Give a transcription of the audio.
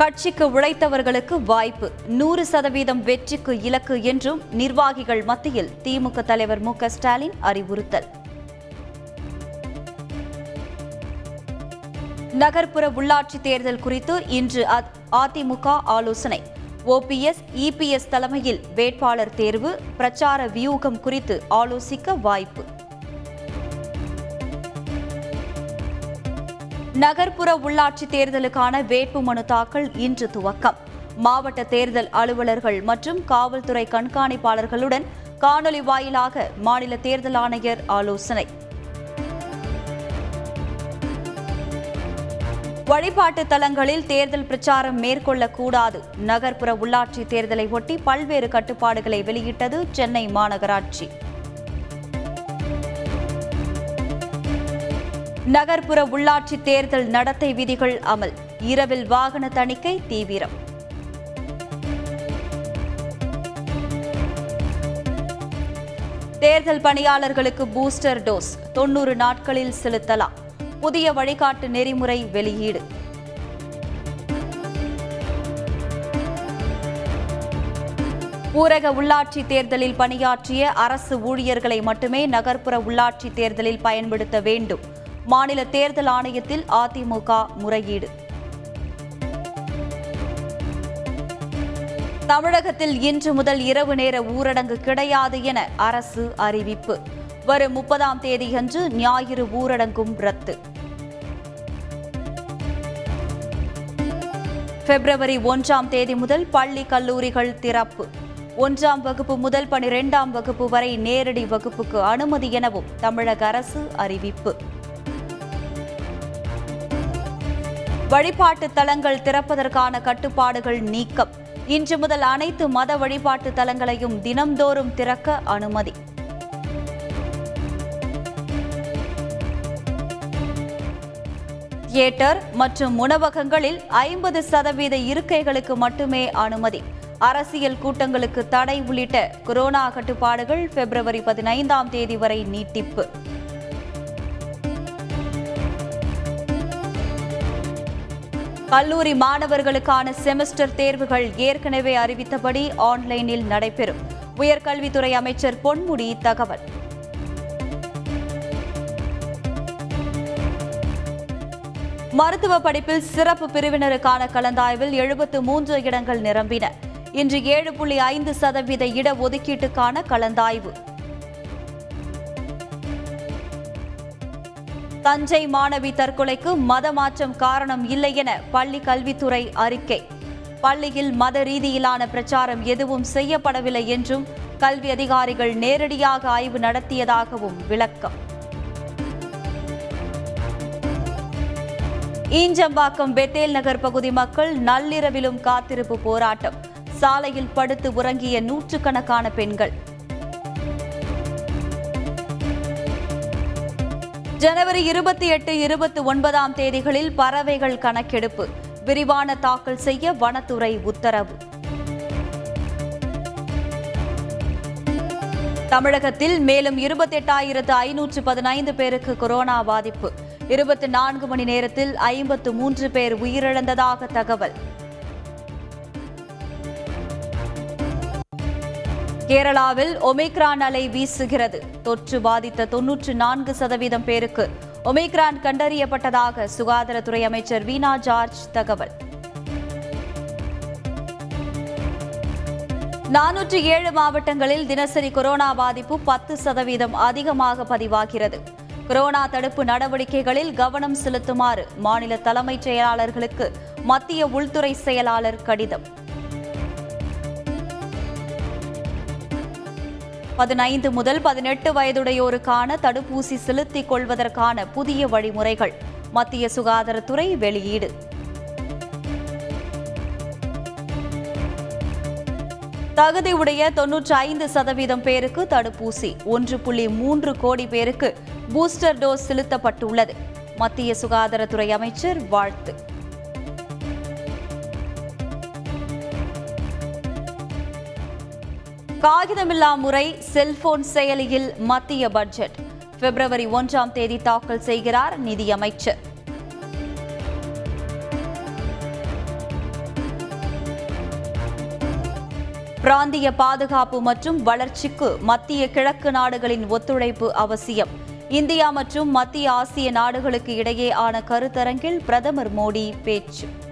கட்சிக்கு உழைத்தவர்களுக்கு வாய்ப்பு நூறு சதவீதம் வெற்றிக்கு இலக்கு என்றும் நிர்வாகிகள் மத்தியில் திமுக தலைவர் மு ஸ்டாலின் அறிவுறுத்தல் நகர்ப்புற உள்ளாட்சி தேர்தல் குறித்து இன்று அதிமுக ஆலோசனை ஓபிஎஸ் இபிஎஸ் தலைமையில் வேட்பாளர் தேர்வு பிரச்சார வியூகம் குறித்து ஆலோசிக்க வாய்ப்பு நகர்ப்புற உள்ளாட்சி தேர்தலுக்கான வேட்புமனு தாக்கல் இன்று துவக்கம் மாவட்ட தேர்தல் அலுவலர்கள் மற்றும் காவல்துறை கண்காணிப்பாளர்களுடன் காணொலி வாயிலாக மாநில தேர்தல் ஆணையர் ஆலோசனை வழிபாட்டு தலங்களில் தேர்தல் பிரச்சாரம் மேற்கொள்ளக்கூடாது நகர்ப்புற உள்ளாட்சி தேர்தலை ஒட்டி பல்வேறு கட்டுப்பாடுகளை வெளியிட்டது சென்னை மாநகராட்சி நகர்ப்புற உள்ளாட்சி தேர்தல் நடத்தை விதிகள் அமல் இரவில் வாகன தணிக்கை தீவிரம் தேர்தல் பணியாளர்களுக்கு பூஸ்டர் டோஸ் தொன்னூறு நாட்களில் செலுத்தலாம் புதிய வழிகாட்டு நெறிமுறை வெளியீடு ஊரக உள்ளாட்சி தேர்தலில் பணியாற்றிய அரசு ஊழியர்களை மட்டுமே நகர்ப்புற உள்ளாட்சி தேர்தலில் பயன்படுத்த வேண்டும் மாநில தேர்தல் ஆணையத்தில் அதிமுக முறையீடு தமிழகத்தில் இன்று முதல் இரவு நேர ஊரடங்கு கிடையாது என அரசு அறிவிப்பு வரும் முப்பதாம் தேதியன்று ஞாயிறு ஊரடங்கும் ரத்து பிப்ரவரி ஒன்றாம் தேதி முதல் பள்ளி கல்லூரிகள் திறப்பு ஒன்றாம் வகுப்பு முதல் பனிரெண்டாம் வகுப்பு வரை நேரடி வகுப்புக்கு அனுமதி எனவும் தமிழக அரசு அறிவிப்பு வழிபாட்டு தலங்கள் திறப்பதற்கான கட்டுப்பாடுகள் நீக்கம் இன்று முதல் அனைத்து மத வழிபாட்டு தலங்களையும் தினம்தோறும் திறக்க அனுமதி தியேட்டர் மற்றும் உணவகங்களில் ஐம்பது சதவீத இருக்கைகளுக்கு மட்டுமே அனுமதி அரசியல் கூட்டங்களுக்கு தடை உள்ளிட்ட கொரோனா கட்டுப்பாடுகள் பிப்ரவரி பதினைந்தாம் தேதி வரை நீட்டிப்பு கல்லூரி மாணவர்களுக்கான செமஸ்டர் தேர்வுகள் ஏற்கனவே அறிவித்தபடி ஆன்லைனில் நடைபெறும் உயர்கல்வித்துறை அமைச்சர் பொன்முடி தகவல் மருத்துவ படிப்பில் சிறப்பு பிரிவினருக்கான கலந்தாய்வில் எழுபத்து மூன்று இடங்கள் நிரம்பின இன்று ஏழு புள்ளி ஐந்து சதவீத இடஒதுக்கீட்டுக்கான கலந்தாய்வு தஞ்சை மாணவி தற்கொலைக்கு மதமாற்றம் காரணம் இல்லை என பள்ளி கல்வித்துறை அறிக்கை பள்ளியில் மத ரீதியிலான பிரச்சாரம் எதுவும் செய்யப்படவில்லை என்றும் கல்வி அதிகாரிகள் நேரடியாக ஆய்வு நடத்தியதாகவும் விளக்கம் ஈஞ்சம்பாக்கம் பெத்தேல் நகர் பகுதி மக்கள் நள்ளிரவிலும் காத்திருப்பு போராட்டம் சாலையில் படுத்து உறங்கிய நூற்றுக்கணக்கான பெண்கள் ஜனவரி இருபத்தி எட்டு இருபத்தி ஒன்பதாம் தேதிகளில் பறவைகள் கணக்கெடுப்பு விரிவான தாக்கல் செய்ய வனத்துறை உத்தரவு தமிழகத்தில் மேலும் இருபத்தெட்டாயிரத்து ஐநூற்று பதினைந்து பேருக்கு கொரோனா பாதிப்பு இருபத்தி நான்கு மணி நேரத்தில் ஐம்பத்து மூன்று பேர் உயிரிழந்ததாக தகவல் கேரளாவில் ஒமிக்ரான் அலை வீசுகிறது தொற்று பாதித்த தொன்னூற்று நான்கு சதவீதம் பேருக்கு ஒமிக்ரான் கண்டறியப்பட்டதாக சுகாதாரத்துறை அமைச்சர் வீனா ஜார்ஜ் தகவல் நானூற்று ஏழு மாவட்டங்களில் தினசரி கொரோனா பாதிப்பு பத்து சதவீதம் அதிகமாக பதிவாகிறது கொரோனா தடுப்பு நடவடிக்கைகளில் கவனம் செலுத்துமாறு மாநில தலைமைச் செயலாளர்களுக்கு மத்திய உள்துறை செயலாளர் கடிதம் பதினைந்து முதல் பதினெட்டு வயதுடையோருக்கான தடுப்பூசி செலுத்திக் கொள்வதற்கான புதிய வழிமுறைகள் மத்திய சுகாதாரத்துறை வெளியீடு தகுதியுடைய தொன்னூற்றி ஐந்து சதவீதம் பேருக்கு தடுப்பூசி ஒன்று புள்ளி மூன்று கோடி பேருக்கு பூஸ்டர் டோஸ் செலுத்தப்பட்டுள்ளது மத்திய சுகாதாரத்துறை அமைச்சர் வாழ்த்து காகிதமில்லா முறை செல்போன் செயலியில் மத்திய பட்ஜெட் பிப்ரவரி ஒன்றாம் தேதி தாக்கல் செய்கிறார் நிதியமைச்சர் பிராந்திய பாதுகாப்பு மற்றும் வளர்ச்சிக்கு மத்திய கிழக்கு நாடுகளின் ஒத்துழைப்பு அவசியம் இந்தியா மற்றும் மத்திய ஆசிய நாடுகளுக்கு இடையே ஆன கருத்தரங்கில் பிரதமர் மோடி பேச்சு